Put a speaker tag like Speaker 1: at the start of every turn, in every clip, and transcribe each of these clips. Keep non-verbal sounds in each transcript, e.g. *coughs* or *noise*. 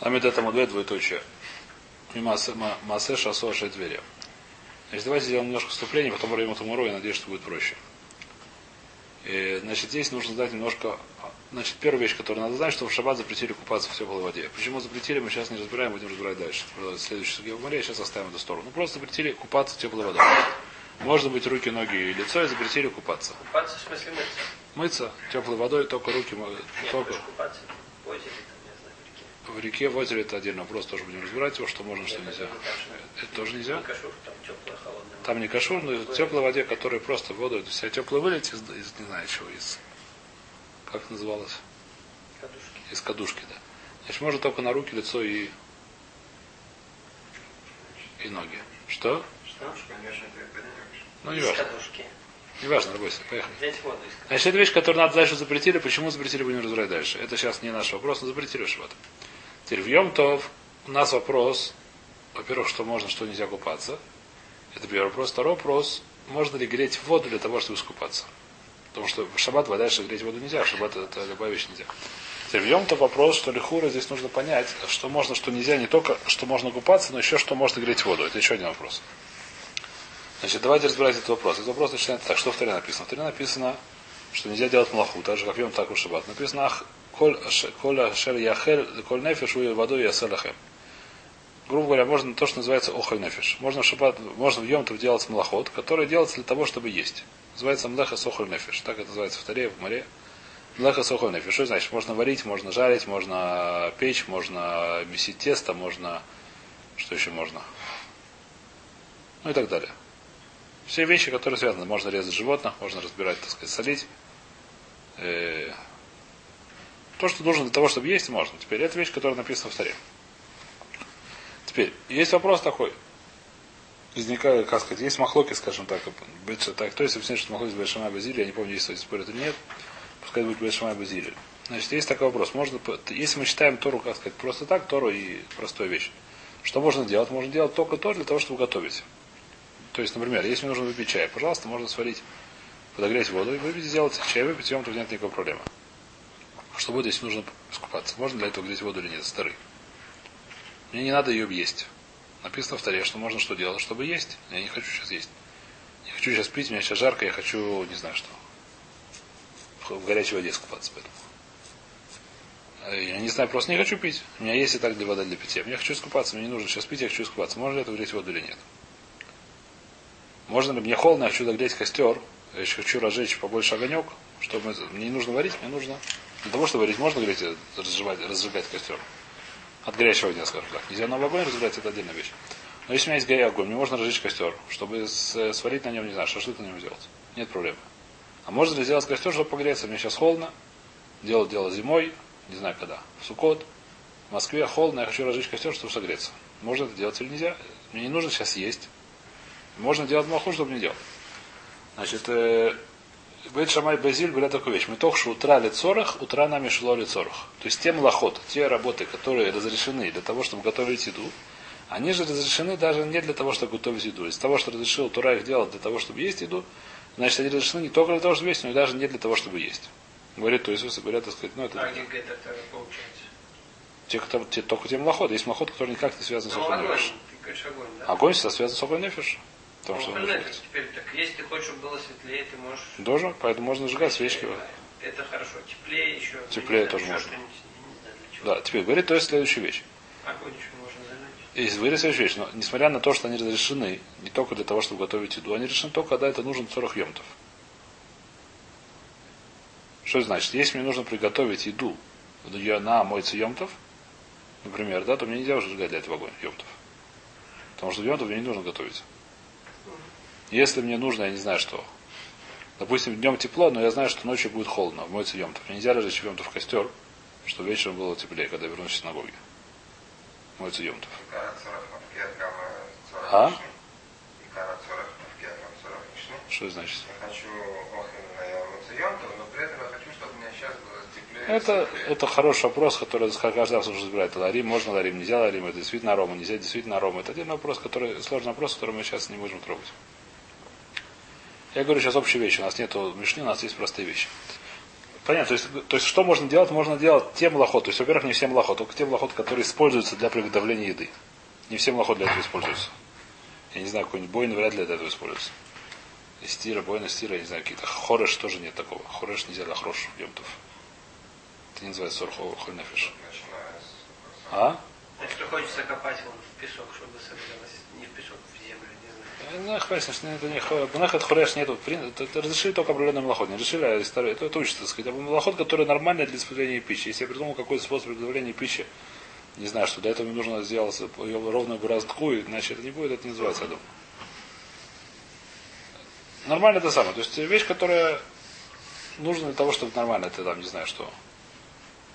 Speaker 1: Амид это мудве двоеточие. И массе шасо двери. Значит, давайте сделаем немножко вступления, потом пройдем эту муру, и надеюсь, что будет проще. И, значит, здесь нужно знать немножко... Значит, первая вещь, которую надо знать, что в шаббат запретили купаться в теплой воде. Почему запретили, мы сейчас не разбираем, будем разбирать дальше. Следующий судья в море, сейчас оставим эту сторону. Ну, просто запретили купаться в теплой воде. Можно быть руки, ноги и лицо, и запретили купаться.
Speaker 2: Купаться в смысле мыться?
Speaker 1: Мыться теплой водой, только руки,
Speaker 2: Нет,
Speaker 1: только
Speaker 2: купаться в я реке.
Speaker 1: в озере это отдельный вопрос, тоже будем разбирать его, что можно, что нельзя.
Speaker 2: это
Speaker 1: тоже нельзя.
Speaker 2: Там теплая, холодная.
Speaker 1: Там не кашур, но в теплой воде, которая просто воду, вся теплая вылить из, из не знаю чего, из как называлось?
Speaker 2: Кадушки.
Speaker 1: Из кадушки, да. Значит, можно только на руки, лицо и и ноги. Что?
Speaker 2: Что?
Speaker 1: Ну, не важно. Не важно, работай, поехали. Значит, это вещь, которую надо дальше запретили. Почему запретили, будем разбирать дальше. Это сейчас не наш вопрос, но запретили шаббат. Теперь в Йом-Тов у нас вопрос, во-первых, что можно, что нельзя купаться. Это первый вопрос. Второй вопрос, можно ли греть воду для того, чтобы искупаться. Потому что в шаббат вода дальше греть воду нельзя, в шаббат это любая вещь нельзя. Теперь в Йом-Тов вопрос, что лихура здесь нужно понять, что можно, что нельзя, не только, что можно купаться, но еще, что можно греть воду. Это еще один вопрос. Значит, давайте разбирать этот вопрос. Этот вопрос начинается так. Что в Таре написано? В Таре написано, что нельзя делать малаху, так же, как в Йом, так и в Шаббат. Написано, ах, коль аш- коль ашер яхель, коль нефиш, уй водой яселахем. Грубо говоря, можно то, что называется охоль нефиш. Можно в можно в Йом делать малахот, который делается для того, чтобы есть. Называется млеха сохоль нефиш. Так это называется в Таре, в море. Млеха сохоль нефиш. Что значит? Можно варить, можно жарить, можно печь, можно месить тесто, можно... Что еще можно? Ну и так далее. Все вещи, которые связаны. Можно резать животных, можно разбирать, так сказать, солить. То, что нужно для того, чтобы есть, можно. Теперь это вещь, которая написана в Таре. Теперь, есть вопрос такой. Возникает, как сказать, есть махлоки, скажем так, Бет- так то есть объясняет, что махлоки с Бешамай Базилия, я не помню, есть спорят или нет, пускай будет Бешамай Базилия. Значит, есть такой вопрос. Можно, если мы читаем Тору, как сказать, просто так, Тору и простая вещь. Что можно делать? Можно делать только то для того, чтобы готовить. То есть, например, если мне нужно выпить чай, пожалуйста, можно сварить, подогреть воду и выпить, сделать чай, выпить, вам тут нет никакой проблемы. Что будет, если нужно искупаться? Можно для этого греть воду или нет? Старый. Мне не надо ее есть. Написано в таре, что можно что делать, чтобы есть. Я не хочу сейчас есть. Не хочу сейчас пить, у меня сейчас жарко, я хочу, не знаю что. В горячей воде искупаться поэтому. Я не знаю, просто не хочу пить. У меня есть и так для вода для питья. Мне хочу искупаться, мне не нужно сейчас пить, я хочу искупаться. Можно ли это греть воду или нет? Можно ли мне холодно, я хочу догреть костер, я еще хочу разжечь побольше огонек, чтобы мне не нужно варить, мне нужно. Для того, чтобы варить, можно говорить, разжигать, разжигать костер. От горячего огня, скажем так. Нельзя на огонь разжигать, это отдельная вещь. Но если у меня есть горячий огонь, мне можно разжечь костер, чтобы сварить на нем, не знаю, шашлык на нем сделать. Нет проблемы. А можно ли сделать костер, чтобы погреться? Мне сейчас холодно. Делать дело зимой, не знаю когда. В Сукот, в Москве холодно, я хочу разжечь костер, чтобы согреться. Можно это делать или нельзя? Мне не нужно сейчас есть. Можно делать маху, чтобы не делать. Значит, э, Бет Шамай Базиль говорят такую вещь. Мы только что утра лицорах, утра нами шло лицорах. То есть те млохот, те работы, которые разрешены для того, чтобы готовить еду, они же разрешены даже не для того, чтобы готовить еду. Из того, что разрешил Тура их делать для того, чтобы есть еду, значит, они разрешены не только для того, чтобы есть, но и даже не для того, чтобы есть. Говорит то Иисус, говорят, так сказать, ну это
Speaker 2: А где это получается?
Speaker 1: те, кто, те, только те млохот. Есть млохот, который никак не связан с
Speaker 2: Ну, огонь. огонь, да?
Speaker 1: Огонь всегда связан с охраной нефиш. Потому что он
Speaker 2: теперь так. Если ты хочешь, чтобы было светлее, ты можешь...
Speaker 1: Должен, поэтому можно сжигать свечки.
Speaker 2: Это хорошо. Теплее еще.
Speaker 1: Теплее
Speaker 2: знаю,
Speaker 1: тоже
Speaker 2: еще
Speaker 1: можно. Да, теперь говорит, то есть следующая вещь.
Speaker 2: Огонь еще можно
Speaker 1: говорит следующая вещь, но несмотря на то, что они разрешены не только для того, чтобы готовить еду, они разрешены только, когда это нужен 40 емтов. Что это значит? Если мне нужно приготовить еду на мойце емтов, например, да, то мне нельзя уже сжигать для этого огонь емтов. Потому что емтов мне не нужно готовить. Если мне нужно, я не знаю что, допустим, днем тепло, но я знаю, что ночью будет холодно, в мойце емтов. Мне нельзя разжечь емтов костер, чтобы вечером было теплее, когда я вернусь из синагоги. Мойце емтов. А? Что значит?
Speaker 3: Я хочу охрен муциемтов, но при этом я хочу, чтобы у меня сейчас было теплее.
Speaker 1: Это, это хороший вопрос, который каждый раз уже разбирает. Ларим, можно ларим, нельзя ларим, это действительно арома, нельзя действительно арома. Это один вопрос, который, сложный вопрос, который мы сейчас не можем трогать. Я говорю сейчас общие вещи. У нас нет мишни, у нас есть простые вещи. Понятно, то есть, то есть что можно делать? Можно делать те молоход. То есть, во-первых, не все молоход, только те молоход, которые используются для приготовления еды. Не все молоход для этого используются. Я не знаю, какой-нибудь бойн вряд ли для этого используется. И стира, бойна, стира, я не знаю, какие-то. Хореш тоже нет такого. Хореш нельзя для хрош емтов. Это не называется сорхо
Speaker 3: с...
Speaker 1: А?
Speaker 2: Что хочется копать вон в песок, чтобы собиралось не в песок, в землю, не знаю.
Speaker 1: Ну, хватит, что это не это хореш нету. Разрешили только определенный малоход. Не разрешили, а. Это, это учится, так сказать. А малоход, который нормальный для использования пищи. Если я придумал какой-то способ приготовления пищи, не знаю, что для этого мне нужно сделать ее ровную бороздку, иначе это не будет, это не называется, думаю. Нормально это самое. То есть вещь, которая нужна для того, чтобы нормально, это там, не знаю, что.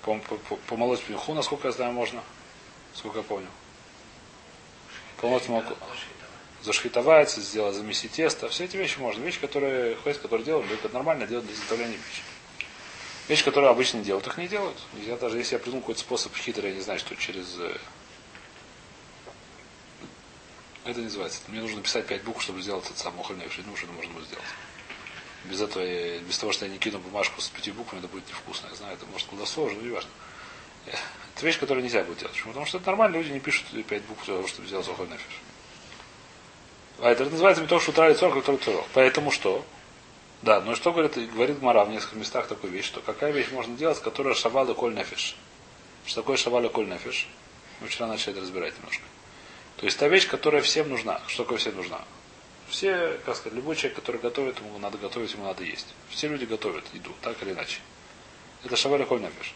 Speaker 1: Пом- по- по- Помолоть пнюху, насколько я знаю, можно. Сколько я помню. Помолоть молоко зашхитовать, сделать, замесить тесто. Все эти вещи можно. Вещи, которые хвест, которые делают, это нормально делают для изготовления пищи. Вещи, которые обычно делают, их не делают. Нельзя даже, если я придумал какой-то способ хитрый, я не знаю, что через... э, Это не называется. Мне нужно написать пять букв, чтобы сделать этот самый охольный ну, что это можно будет сделать. Без этого, я- без того, что я не кину бумажку с пяти буквами, это будет невкусно. Я знаю, это может куда сложно, но не важно. Э, Это вещь, которую нельзя будет делать. Почему? Потому что это нормально, люди не пишут пять букв для того, чтобы сделать фиш. А это называется метод шутра лицо, который цурок. Поэтому что? Да, ну и что говорит, говорит Мара в нескольких местах такую вещь, что какая вещь можно делать, которая шавала коль нефиш. Что такое шавала коль нефиш? Мы вчера начали это разбирать немножко. То есть та вещь, которая всем нужна. Что такое всем нужна? Все, как сказать, любой человек, который готовит, ему надо готовить, ему надо есть. Все люди готовят еду, так или иначе. Это шаваля коль нефиш.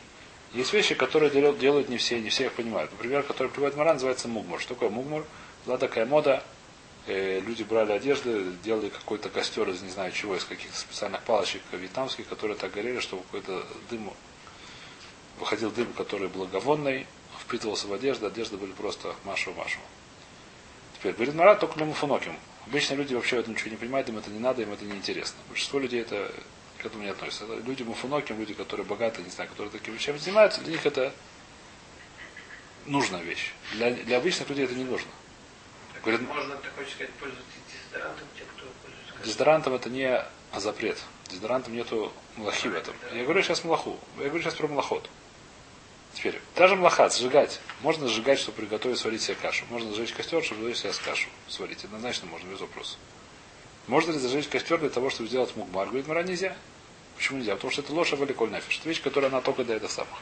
Speaker 1: Есть вещи, которые делают, делают не все, не все их понимают. Например, который приводит Мара, называется мугмур. Что такое мугмур? Была такая мода, э, люди брали одежды, делали какой-то костер из не знаю чего, из каких-то специальных палочек вьетнамских, которые так горели, чтобы какой-то дым, выходил дым, который благовонный, впитывался в одежду, одежды были просто машу-машу. Теперь, говорит Марат только для муфуноким. Обычно люди вообще в этом ничего не понимают, им это не надо, им это не интересно. Большинство людей это к этому не относятся. Это люди муфуноким, люди, которые богатые, не знаю, которые такими вещами занимаются, для них это нужная вещь. Для, для обычных людей это не нужно. Говорит,
Speaker 2: можно, ты хочешь сказать, пользоваться дезодорантом, те, кто пользуется.
Speaker 1: Дезодорантом это не запрет. Дезодорантом нету млахи в этом. Я говорю сейчас млаху. Я говорю сейчас про млахот. Теперь, даже млахат, сжигать. Можно сжигать, чтобы приготовить, сварить себе кашу. Можно зажечь костер, чтобы зажечь себе кашу сварить. Однозначно можно, без вопроса. Можно ли зажечь костер для того, чтобы сделать мукмар? Говорит, мара нельзя. Почему нельзя? Потому что это ложь валиколь нафиш. Это вещь, которая она только для этого самых.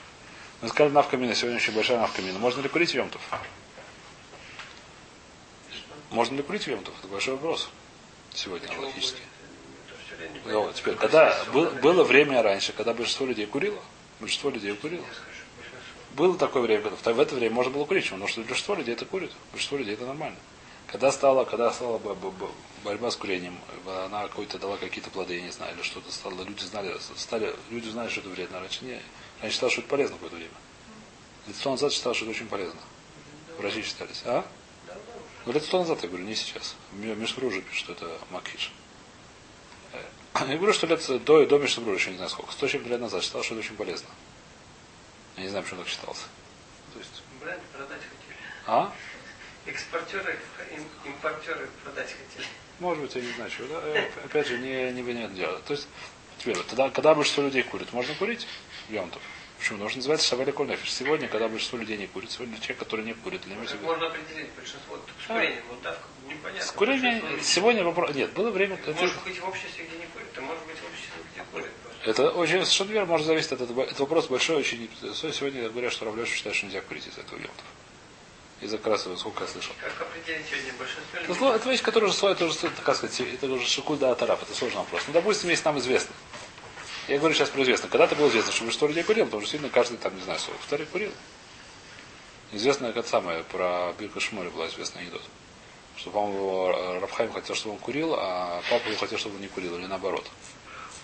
Speaker 1: Мы сказали навкамина, сегодня очень большая навкамина. Можно ли курить в Йомтов? Можно ли курить в Йомтов? Это большой вопрос. Сегодня,
Speaker 2: Почему
Speaker 1: логически. Ну, теперь, когда был- было время раньше, когда большинство людей курило, большинство людей курило. Было такое время, когда в это время можно было курить, потому что большинство людей это курит, большинство людей это нормально. Когда стала, когда стала бо- бо- бо- борьба с курением, она какой-то дала какие-то плоды, я не знаю, или что-то стало, люди знали, стали, люди знали, что это вредно. Раньше не, раньше считалось, что это полезно какое-то время. Сто назад считалось, что это очень полезно. Врачи считались. А? Лет сто назад, я говорю, не сейчас. Мишхружи пишет, что это Макиш. *clears throat* Я говорю, что лет до, до Мишхружи, еще не знаю сколько. Сто с чем-то лет назад считалось, что это очень полезно. Я не знаю, почему так считался. То есть,
Speaker 2: Бренд продать хотели.
Speaker 1: а?
Speaker 2: Экспортеры, им- импортеры продать хотели.
Speaker 1: Может быть, я не знаю, чего. Да? Э, Опять же, не, не понятно дело. То есть, теперь, тогда, когда большинство людей курит, можно курить? Йонтов. Почему? Потому что называется Шавали Кольнефиш. Сегодня, когда большинство людей не курит, сегодня человек, который не курит, для него
Speaker 2: можно определить большинство? Так С
Speaker 1: А.
Speaker 2: вот в- непонятно.
Speaker 1: С курением сегодня вопрос. Нет, было время. это-
Speaker 2: Может быть в обществе, где не курят, а может быть в обществе, где просто.
Speaker 1: Это очень совершенно верно, может зависеть от этого. Это вопрос большой очень. Сегодня говорят, что Равлеша считает, что нельзя курить из этого Йонтов. Из-за красного, сколько я слышал.
Speaker 2: Как определить сегодня большинство
Speaker 1: Это,
Speaker 2: людей?
Speaker 1: зло- это вещь, которая уже своя, тоже, как сказать, это уже шикуль да атараб, это сложный вопрос. Ну, допустим, если нам известно. Я говорю сейчас про известно. Когда-то было известно, что большинство людей курил, потому что сильно каждый там, не знаю, свой. Второй курил. Известно, как самое, про Бирка Шмори была известная анекдот. Что, по-моему, Рабхайм хотел, чтобы он курил, а папа его хотел, чтобы он не курил, или наоборот.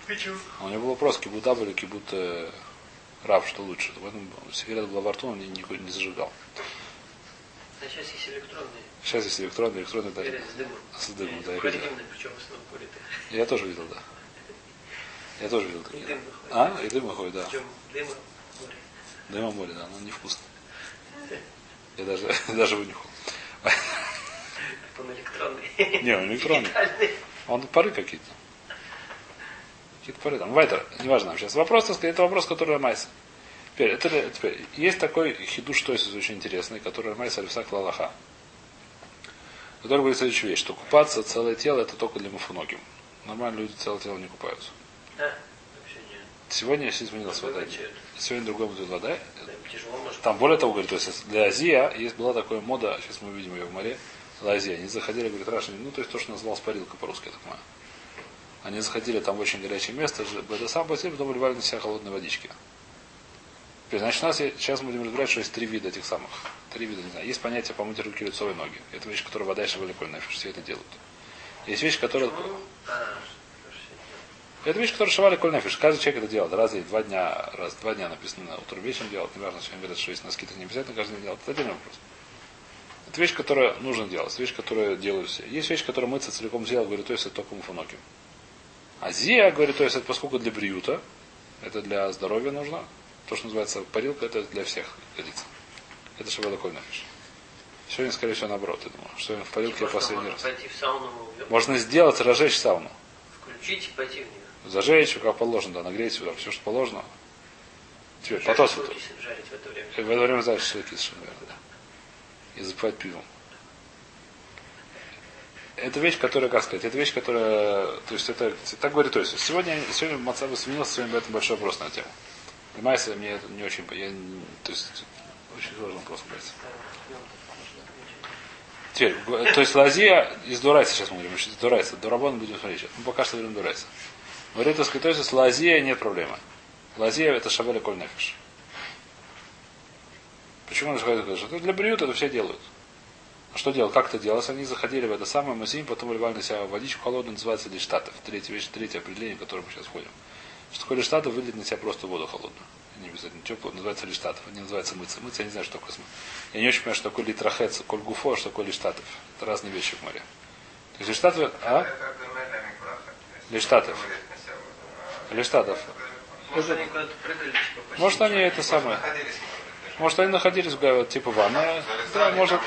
Speaker 2: Почему?
Speaker 1: А у него был вопрос, кибуда или кибут э, Рав, что лучше. Поэтому сигарета была во рту, он не, не, не зажигал.
Speaker 2: А сейчас есть электронные.
Speaker 1: Сейчас есть электронный, электронный даже
Speaker 2: с дымом.
Speaker 1: с дымом, да, я видел.
Speaker 2: Курительные, причем в.
Speaker 1: Я тоже видел, да. Я тоже видел
Speaker 2: И
Speaker 1: такие.
Speaker 2: дым выходит.
Speaker 1: А? И дым выходит, да.
Speaker 2: Дыма море.
Speaker 1: Дыма море, да, но невкусно. *laughs* Я даже, *laughs* даже вынюхал.
Speaker 2: Он электронный.
Speaker 1: Не, он электронный. Он пары какие-то. Какие-то поры там. Вайтер, неважно сейчас. Вопрос, так сказать, это вопрос, который Майс. Теперь, это, теперь, есть такой хиду, что есть очень интересный, который Майс Альфсак Лалаха. Который говорит следующую вещь, что купаться целое тело это только для мафуногим. Нормально люди целое тело не купаются.
Speaker 2: А.
Speaker 1: Сегодня я изменилась вода.
Speaker 2: Выводит.
Speaker 1: Сегодня другой будет вода. Там более того, говорит, то есть для Азия есть была такая мода, сейчас мы увидим ее в море, для Азии. Они заходили, говорит, Раши, ну то есть то, что называлось парилка по-русски, я так понимаю. Они заходили там в очень горячее место, это сам по себе, потом выливали на себя холодной водички. Теперь, значит, у нас есть- сейчас мы будем разбирать, что есть три вида этих самых. Три вида, не знаю. Есть понятие помыть руки, лицо и ноги. Это вещь, которая вода и шевеликоль нафиг, все это делают. Есть вещь, которая... Это вещь, которую шивали коль нафиш. Каждый человек это делает. Раз и два дня, раз два дня написано на утром вечером делать. Неважно, что они говорят, что есть носки, так не обязательно каждый день делать. Это отдельный вопрос. Это вещь, которая нужно делать. Это вещь, которую делают все. Есть вещь, которая мыться целиком сделал, говорит, то есть это только муфаноким. А зия, говорит, то есть это поскольку для бриюта, это для здоровья нужно. То, что называется парилка, это для всех годится. Это шевела коль нафиш. Сегодня, скорее всего, наоборот, я думаю. Что в парилке я последний раз. Можно сделать, разжечь сауну.
Speaker 2: Включить и пойти в нее.
Speaker 1: Зажечь, как положено, да, нагреть сюда, все, что положено. Теперь,
Speaker 2: Жарить
Speaker 1: потом
Speaker 2: шашлыки жарить в это время.
Speaker 1: в это время что кисши, наверное, да. И запивать пивом. Это вещь, которая, как сказать, это вещь, которая, то есть это, так говорит, то есть сегодня, сегодня Мацаба сменился, сегодня об этом большой вопрос на эту тему. Понимаете, мне это не очень, я, то есть, очень сложный вопрос, кажется. Теперь, то есть лазия из Дурайса сейчас мы говорим, из Дурайса, Дурабон будем смотреть сейчас. Ну, пока что говорим Дурайса. Говорит, так сказать, то есть с лазия нет проблемы. Лазия это шабеля коль нефиш. Почему он что это для бриют это все делают. А что делать? Как это делалось? Они заходили в это самое мазим, потом выливали на себя водичку холодную, называется лиштатов. Третья вещь, третье определение, в которое мы сейчас входим. Что такое лиштатов, вылить на себя просто воду холодную. Не обязательно теплую, называется лиштатов. Они называются мыться. Мыться я не знаю, что такое смы- Я не очень понимаю, что такое литрахец, коль гуфо, а что такое лиштатов. Это разные вещи в море. То есть лиштатов, а?
Speaker 3: Это
Speaker 1: Лиштатов.
Speaker 3: На себя вот, а,
Speaker 1: Лиштатов.
Speaker 2: Может, они прыгали, типа,
Speaker 1: Может, они это
Speaker 3: Может,
Speaker 1: самое.
Speaker 3: может.
Speaker 1: Может, они находились в га- типа ванна. Да, может,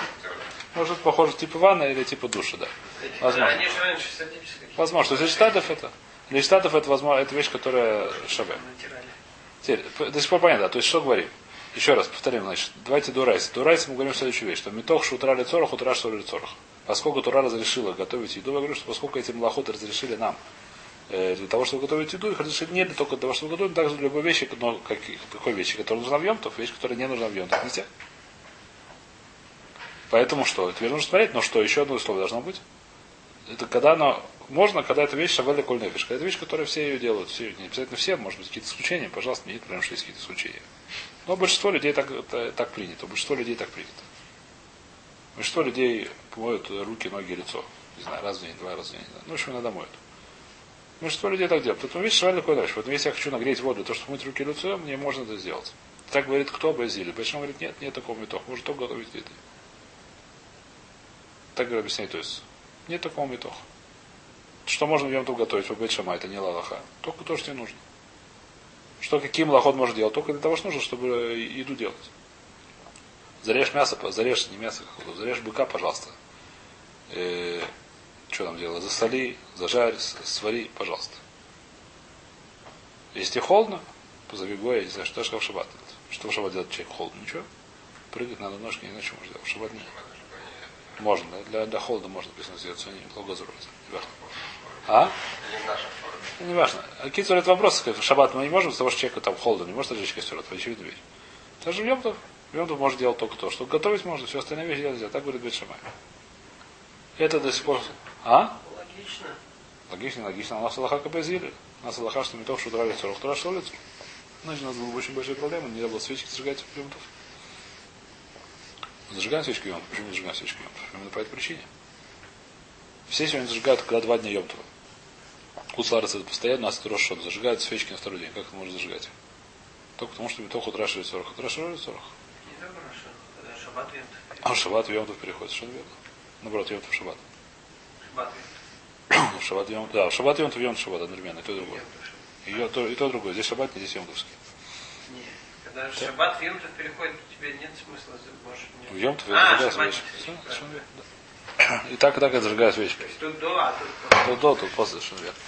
Speaker 1: может, похоже, типа ванна или типа душа, да. Возможно.
Speaker 2: Они.
Speaker 1: Возможно. То есть лиштатов это. Лиштатов это возможно, это вещь, которая шабе.
Speaker 2: Натирали.
Speaker 1: Теперь, до сих пор понятно, то есть что говорим? Еще раз повторим, значит, давайте дурайс. Дурайс мы говорим следующую вещь, что метох шутра лицорах, утра что лицорах. Поскольку Тура разрешила готовить еду, я говорю, что поскольку эти малохоты разрешили нам для того, чтобы готовить еду, их разрешили не для только для того, чтобы готовить, также для любой вещи, но как, какой вещи, которая нужна в Йомтов, вещь, которая не нужна в Йомтов, нельзя. Поэтому что? Теперь нужно смотреть, но что, еще одно условие должно быть. Это когда оно можно, когда эта вещь шавеля коль нефиш. Когда это вещь, которую все ее делают. Все, не обязательно все, может быть, какие-то исключения. Пожалуйста, нет проблем, что есть какие-то исключения. Но большинство людей так, так принято. Большинство людей так принято. Большинство людей моют руки, ноги, лицо. Не знаю, раз в день, два раза в день. не. Ну, общем, иногда моют. Большинство людей так делают. Поэтому видишь, шавеля коль нефиш. Вот если я хочу нагреть воду, того, чтобы мыть руки лицо, мне можно это сделать. Так говорит кто Базили. Почему говорит, нет, нет такого метох. Может только готовить еды. Так говорит, объясняет, то есть нет такого метоха. Что можно в Йомтов готовить? По Шама, это не лалаха. Только то, что тебе нужно. Что каким лохот можно делать? Только для того, что нужно, чтобы еду делать. Зарежь мясо, зарежь, не мясо, зарежь быка, пожалуйста. Что там делать? Засоли, зажарь, свари, пожалуйста. Если холодно, позови Гоя, я не знаю, что в шаббат. Что в шаббат делать человек холодно? Ничего. Прыгать надо ножки, что можно делать. В шаббат нет. Можно, для, для холода можно написано сделать логозрувати. Не важно. А? Ну, Не важно. А Кицур это вопрос. В шаббат мы не можем, того, что человека там холодно, не может разжечь костер, это очевидная вещь. Даже в Йомтов, в Йомтов может делать только то, что готовить можно, все остальные вещи делать нельзя. Так говорит Бет Шамай. Это до сих пор... А?
Speaker 2: Логично.
Speaker 1: Логично, логично. У нас Аллаха Кабезили. У нас Аллаха, что метов, что драли цорох, туда что лицо. Значит, у нас была очень большая проблема. Нельзя было свечки зажигать в Йомтов. Зажигаем свечки Йомтов. Почему не зажигаем свечки Йомтов? Именно по этой причине. Все сегодня зажигают, когда два дня Йомтова. Куцларец это постоянно, это Рошот. Зажигают свечки на второй день. Как это можно зажигать? Только потому, что метох утра шли цорох. Утра шли цорох.
Speaker 2: Не так хорошо. Когда шаббат вем,
Speaker 1: А шаббат Йомтов переходит. Что верно? Наоборот, Йомтов шаббат. В шаббат *coughs* Йомтов. Да, в шаббат Йомтов, Йомтов шаббат одновременно. И то и другое. И, то, и то другое. Здесь шаббат, не здесь Йомтовский.
Speaker 2: Нет. Когда шаббат в Йомтов переходит, у тебя нет смысла, можешь
Speaker 1: В. Йомтов
Speaker 2: А,
Speaker 1: верно, да. И так, и так я зажигаю свечки.
Speaker 2: То есть тут до, а тут
Speaker 1: То до, тут после, совершенно верно.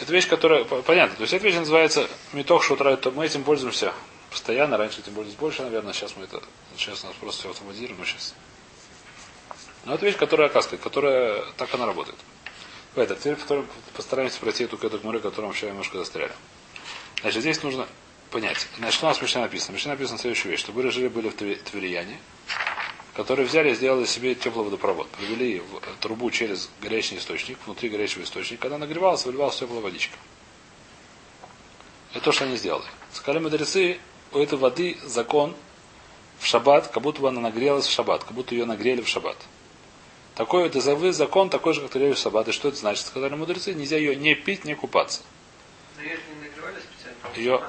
Speaker 1: это вещь, которая, по- понятно, то есть эта вещь называется метох шутра, мы этим пользуемся постоянно, раньше этим пользовались больше, наверное, сейчас мы это, сейчас у нас просто все автоматизируем, сейчас. Но это вещь, которая оказывает, которая, так она работает. Это, теперь постараемся пройти эту к эту гмуры, которую мы вчера немножко застряли. Значит, здесь нужно понять. Значит, что у нас в Мишне написано? В Мишне написано следующую вещь, что были жили были в Тве- Тверияне, которые взяли и сделали себе теплый водопровод. Провели трубу через горячий источник, внутри горячего источника. Когда нагревалась, выливалась теплая водичка. Это то, что они сделали. Сказали мудрецы, у этой воды закон в шаббат, как будто бы она нагрелась в шаббат, как будто ее нагрели в шаббат. Такой вот изовый закон, такой же, как шаббат. И что это значит? Сказали мудрецы, нельзя ее не пить, не купаться.
Speaker 2: Ее.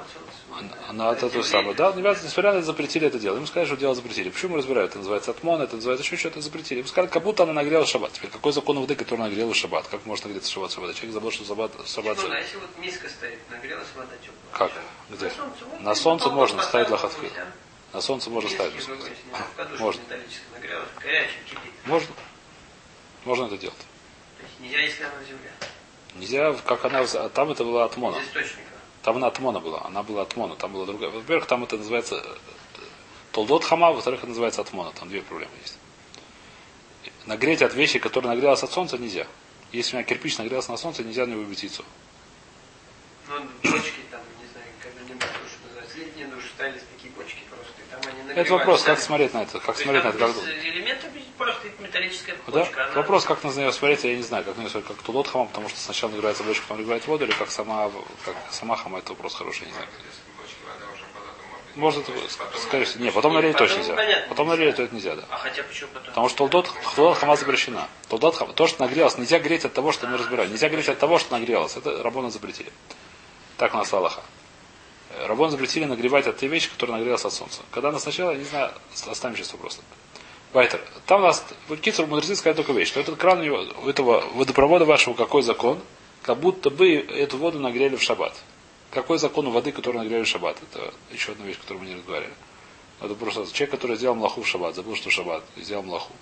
Speaker 1: Она от этого самого. Да, ребята, несмотря на это, запретили это дело. Им сказали, что дело запретили. Почему разбирают? Это называется отмон, это называется еще что-то запретили. Им сказали, как будто она нагрела шаббат. Теперь какой закон воды, который нагрел в шаббат? Как можно нагреться шаббат шаббат? Человек забыл, что шаббат, шаббат
Speaker 2: Секунду, а если вот миска стоит, нагрелась вода теплая.
Speaker 1: Как? Где?
Speaker 2: На солнце, вот,
Speaker 1: На солнце можно ставить
Speaker 2: а?
Speaker 1: На солнце можно ставить. Можно. Можно. Можно это делать.
Speaker 2: То есть нельзя, если она в земле.
Speaker 1: Нельзя, как она, там это была отмона. Там она отмона была. Она была отмона, там была другая. Во-первых, там это называется э, толдот хама, во-вторых, это называется отмона. Там две проблемы есть. Нагреть от вещи, которые нагрелась от солнца, нельзя. Если у меня кирпич нагрелся на солнце, нельзя на него выбить яйцо.
Speaker 2: Ну, бочки там, не знаю, когда-нибудь то, что называется, летние души ставились такие бочки просто. И там они
Speaker 1: Это вопрос, как смотреть на это. Как смотреть на это. Как...
Speaker 2: просто металлическая
Speaker 1: Да?
Speaker 2: бочка. она-
Speaker 1: Вопрос, как на нее смотреть, я не знаю, как нее смотреть, как тулот хама, потому что сначала нагревается бочка, потом нагревает воду, или как сама, как сама хама, это вопрос хороший, не знаю.
Speaker 3: Может быть.
Speaker 1: Может,
Speaker 3: То есть потом
Speaker 1: скорее всего.
Speaker 3: это-
Speaker 1: Не, потом
Speaker 2: Потом
Speaker 1: точно нельзя.
Speaker 2: понятно.
Speaker 1: Потом налить это нельзя, да.
Speaker 2: А хотя почему потом?
Speaker 1: Потому что толдот, толдот хама запрещена. Толдот хама, то, что нагрелось, нельзя греть от того, что мы разбираем. Нельзя греть от того, что нагрелось. Это рабона запретили. Так у нас Аллаха. Рабон запретили нагревать от той вещи, которая нагрелась от солнца. Когда она сначала, я не знаю, оставим сейчас вопрос. Вайтер. Там у нас, Кицур мудрецы сказали только вещь, что этот кран у, этого водопровода вашего какой закон, как будто бы эту воду нагрели в шаббат. Какой закон у воды, которую нагрели в шаббат? Это еще одна вещь, которую мы не разговаривали. Это просто человек, который сделал млаху в шаббат, забыл, что шаббат, сделал млаху.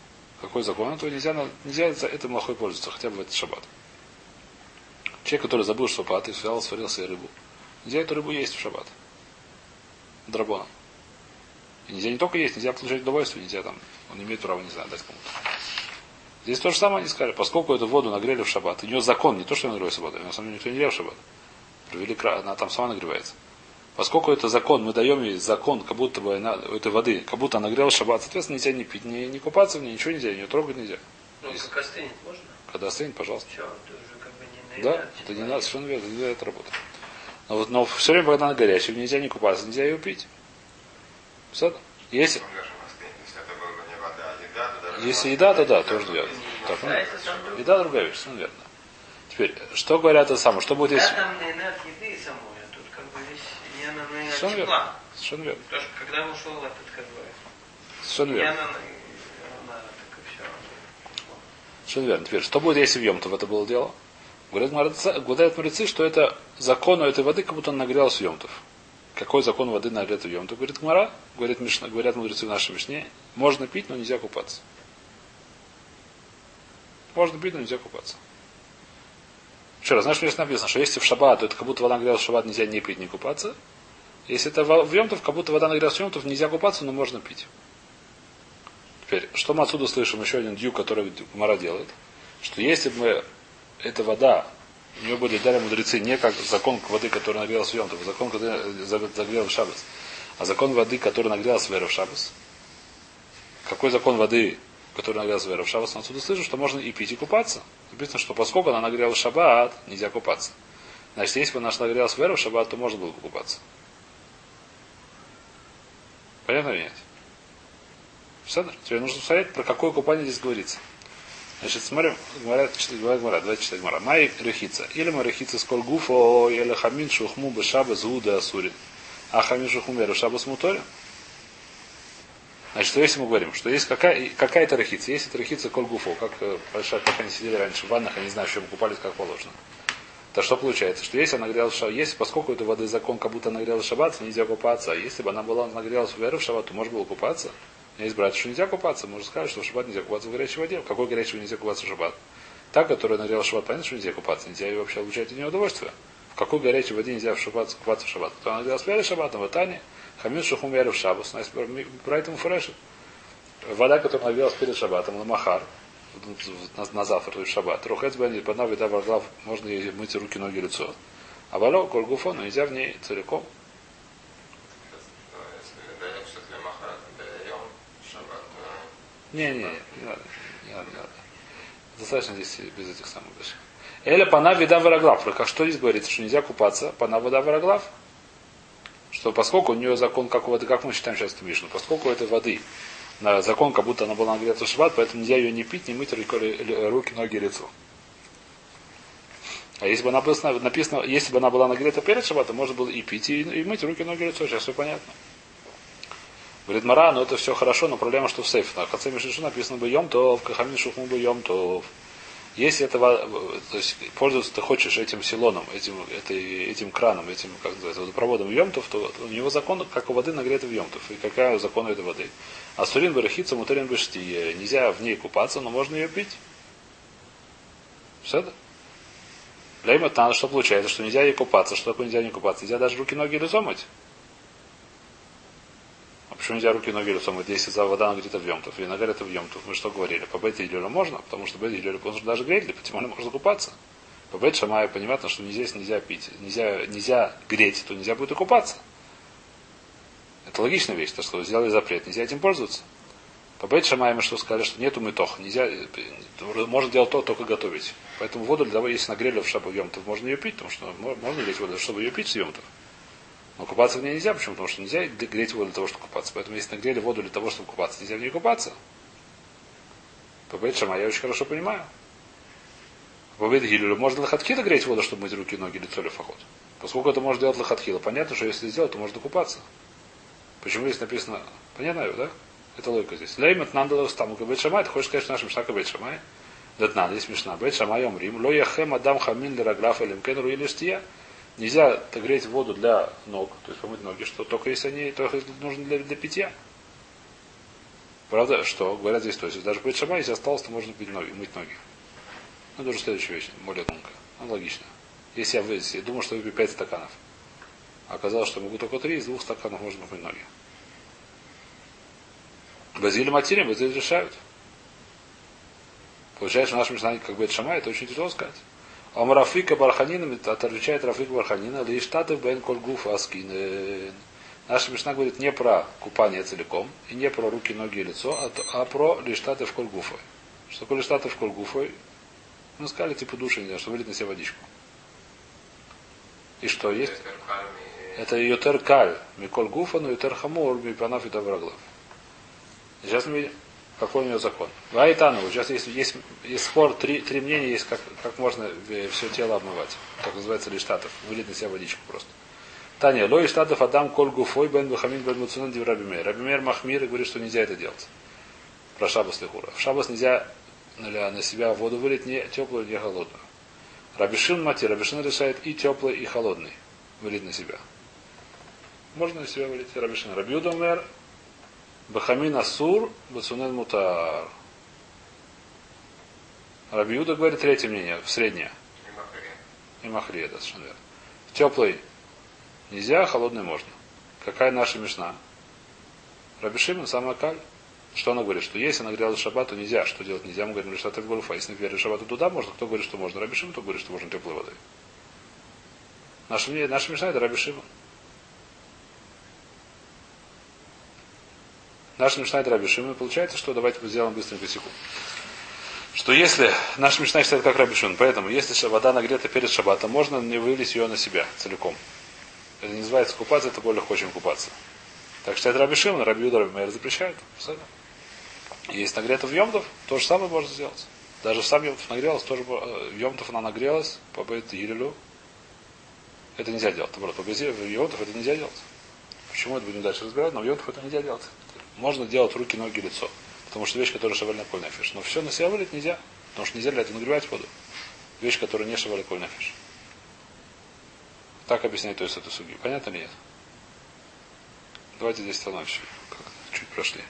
Speaker 1: Какой закон? Этого нельзя, на- нельзя за этой млахой пользоваться, хотя бы в этот шаббат. Человек, который забыл шаббат и взял, сварил себе рыбу. Нельзя эту рыбу есть в шаббат. Драбона. И нельзя не только есть, нельзя получать удовольствие, нельзя там, он не имеет права, не знаю, дать кому-то. Здесь то же самое они сказали, поскольку эту воду нагрели в шаббат, у нее закон, не то, что ее нагрели в шаббат, на самом деле никто не грел в шаббат. Провели кра- она там сама нагревается. Поскольку это закон, мы даем ей закон, как будто бы она, у этой воды, как будто она нагрела шаббат, соответственно, нельзя не пить, не, не купаться в ней, ничего нельзя, ее трогать нельзя.
Speaker 2: Ну, как остынет можно?
Speaker 1: Когда остынет, пожалуйста.
Speaker 2: Все, ты уже как бы не
Speaker 1: Да, это не надо, совершенно верно, не это работает. Но, вот, но все время, когда она горячая, нельзя не купаться, нельзя ее пить. Все? Если.
Speaker 3: Если это была не вода, а еда, то даже...
Speaker 1: если еда, то да, тоже верно. Так, ну, еда другая вещь, совершенно верно. Теперь, что говорят это самое, что будет если...
Speaker 2: самой, а
Speaker 1: Совершенно верно. Совершенно верно.
Speaker 2: Потому что когда ушел этот, как бы,
Speaker 1: Совершенно верно. Совершенно верно. Теперь, что будет, если в Йомтов это было дело? Говорят мудрецы, что это закон у этой воды, как будто он нагрелся в Йомтов. Какой закон воды нагрет в Йомтов? Говорит Гмара, говорят, Мишна, говорят мудрецы в нашей Мишне, можно пить, но нельзя купаться. Можно пить, но нельзя купаться. Еще раз, знаешь, в Мишне написано, что если в шаббат, то это как будто вода нагрелась в шаббат, нельзя не пить, не купаться. Если это в Йомтов, как будто вода нагрелась в Йомтов, нельзя купаться, но можно пить. Теперь, что мы отсюда слышим? Еще один дью, который Гмара делает. Что если бы мы, эта вода, у нее были дали мудрецы не как закон воды, который нагрелась в Йомтов, закон, который загрел в Шабас, а закон воды, который нагрелась в в Шабас. Какой закон воды, который в Шабас? Мы отсюда слышим, что можно и пить, и купаться. Написано, что поскольку она нагрелась в Шаббат, нельзя купаться. Значит, если бы она нагрелась в Шаббат, то можно было бы купаться. Понятно или нет? Седр? Тебе нужно посмотреть, про какое купание здесь говорится. Значит, смотрим, говорят, говорят, говорят, давайте читать Мара. Май рехица. Или мы рехица сколь гуфо, или хамин шухму бешаба зуда асурин. А хамин шухму меру шаба смуторин. Значит, что если мы говорим, что есть какая, какая-то рахица, есть это рахица коль гуфо, как э, большая, как они сидели раньше в ваннах, они не знают, в чем купались, как положено. То что получается? Что если она нагрелась в шаббат, если поскольку это воды закон, как будто нагрелась в шаббат, нельзя купаться, а если бы она была нагрелась в веру в шаббат, то можно было купаться. Есть братья, что нельзя купаться. Можно сказать, что в шаббат нельзя купаться в горячей воде. В какой горячей воде нельзя купаться в шаббат? Та, которая нагрела шаббат, понятно, что нельзя купаться, нельзя ее вообще получать от нее удовольствие. В какой горячей воде нельзя в шаббат купаться в шаббат? Кто нагрела спяли шаббатом, в Тане, хамин шухум яру в шаббас, нас про это фурешит. Вода, которая нагрелась перед шаббатом, на махар, на, на завтра, то есть шаббат. Рухец бен под вида варглав, можно ей мыть руки, ноги, лицо. А вало, кольгуфо, но нельзя в ней целиком. Не, не, не надо, не надо, не надо. Достаточно здесь без этих самых даже. Эля пана вида вороглав. Как что здесь говорится, что нельзя купаться, пана вода вороглав. Что поскольку у нее закон, как у воды, как мы считаем сейчас эту Мишну, поскольку у этой воды на закон, как будто она была нагрета в шаббат, поэтому нельзя ее не пить, не мыть руки, ноги, лицо. А если бы она была написано, если бы она была нагрета перед шаббатом, можно было и пить, и, и мыть руки, ноги, лицо. Сейчас все понятно. Говорит Мара, но это все хорошо, но проблема, что в сейфе. На Хаце Мишишу написано бы Йом Тов, Кахамин Шухму бы Йом Тов. Если этого, то есть пользоваться ты хочешь этим силоном, этим, этой, этим краном, этим, как называется, водопроводом Йомтов, то у него закон, как у воды нагреты в Йомтов. И какая закон этой воды? А сурин барахица, мутарин бешти. Нельзя в ней купаться, но можно ее пить. Все это? Надо, что получается, что нельзя ей купаться. Что такое нельзя не купаться? Нельзя даже руки, ноги лицо мыть. Почему нельзя руки, ноги лицо мыть, если за вода нагрета в Йомтов? И нагрета в Йомтов. Мы что говорили? По Бете Илюру можно, потому что Бете Илюру можно даже греть, тем более можно купаться. По Бет Шамаю понятно, что здесь нельзя пить, нельзя, нельзя греть, то нельзя будет и купаться. Это логичная вещь, то, что сделали запрет, нельзя этим пользоваться. По Бет Шамаем что сказали, что нету метоха, нельзя, можно делать то, только готовить. Поэтому воду для того, если нагрели в шабу Йомтов, можно ее пить, потому что можно лить воду, чтобы ее пить с Йомтов. Но купаться в ней нельзя, почему? Потому что нельзя греть воду для того, чтобы купаться. Поэтому если нагрели воду для того, чтобы купаться, нельзя в ней купаться. По Бет Шама я очень хорошо понимаю. По Бет Гилюлю можно лохатхила греть воду, чтобы мыть руки, ноги, лицо или фахот. Поскольку это может делать лохатхила, понятно, что если сделать, то можно купаться. Почему здесь написано, понятно, да? Это логика здесь. Леймет нандалос там Бет Шамай, ты хочешь сказать, что наш Мишнака Бет Шамай? Датнан, здесь смешно. Бет Шамай Омрим, ло яхем адам хамин лираграфа лимкену или штия. Нельзя греть воду для ног, то есть помыть ноги, что только если они только нужны для, для питья. Правда, что говорят здесь, то есть даже быть шама, если осталось, то можно пить ноги, мыть ноги. Ну, это уже следующая вещь, более тонкая. Ну, логично. Если я, если я думал, что выпью 5 стаканов, а оказалось, что могу только 3, из двух стаканов можно мыть ноги. Базиль материя, базиль решают. Получается, наш Мишна, как бы это шама, это очень тяжело сказать. А Рафика Барханина, отвечает Рафика Барханина, Лиштатов Бен Кольгуф Аскин. Наша Мишна говорит не про купание целиком, и не про руки, ноги и лицо, а, а про Лиштатов Кольгуфой. Что такое Лиштатов Кольгуфой? Мы сказали, типа души, не что вылить на себя водичку. И что есть? Это Йотер Каль, Миколь Гуфа, но Йотер Хамур, Мипанав и Тавраглав. Сейчас мы видим. Какой у него закон? Вайтану. Сейчас есть, есть, есть спор, три, три мнения есть, как, как можно все тело обмывать. Как называется лиштатов. Вылить на себя водичку просто. Таня, лой штатов Адам коль гуфой бен бахамин бен муцунан див Рабимер. Рабимер Махмир говорит, что нельзя это делать. Про шабас лихура. В шабас нельзя на себя воду вылить не теплую, не холодную. Рабишин мати, Рабишин решает и теплый, и холодный. Вылить на себя. Можно на себя вылить Рабишин. Рабиуда мэр, Бахамин Асур, Бацунен Мутар. Рабиуда говорит третье мнение, в среднее. И Махрия, да, совершенно верно. Теплый нельзя, холодный можно. Какая наша мешна? Рабишимин, самая каль. Что она говорит? Что если шаббат, то нельзя. Что делать нельзя? Мы говорим, что это в А если нагрели шаббат, то туда можно. Кто говорит, что можно? Рабишим, кто говорит, что можно теплой водой. Наша, наша мешна это Рабишимин. Наш Мишна это Рабишим, и получается, что давайте сделаем быстренько секунду. Что если наш Мишна считает как Рабишин, поэтому если вода нагрета перед шаббатом, можно не вылить ее на себя целиком. Это не называется купаться, это более хочем купаться. Так что это Рабишим, Рабиуда Рабимейр запрещает. Есть нагрето в Йомтов, то же самое можно сделать. Даже сам Йомтов нагрелась, тоже в Йомтов она нагрелась, по Илюлю. Это нельзя делать. Наоборот, по Йомтов это нельзя делать. Почему это будем дальше разбирать, но Йомтов это нельзя делать. Можно делать руки, ноги, лицо. Потому что вещь, которая шаваль на коль нафиш. Но все на себя вылить нельзя. Потому что нельзя для этого нагревать воду. Вещь, которая не шаваль коль нафиш. Так объясняет то есть эту судью. Понятно ли нет? Давайте здесь остановимся. Чуть прошли.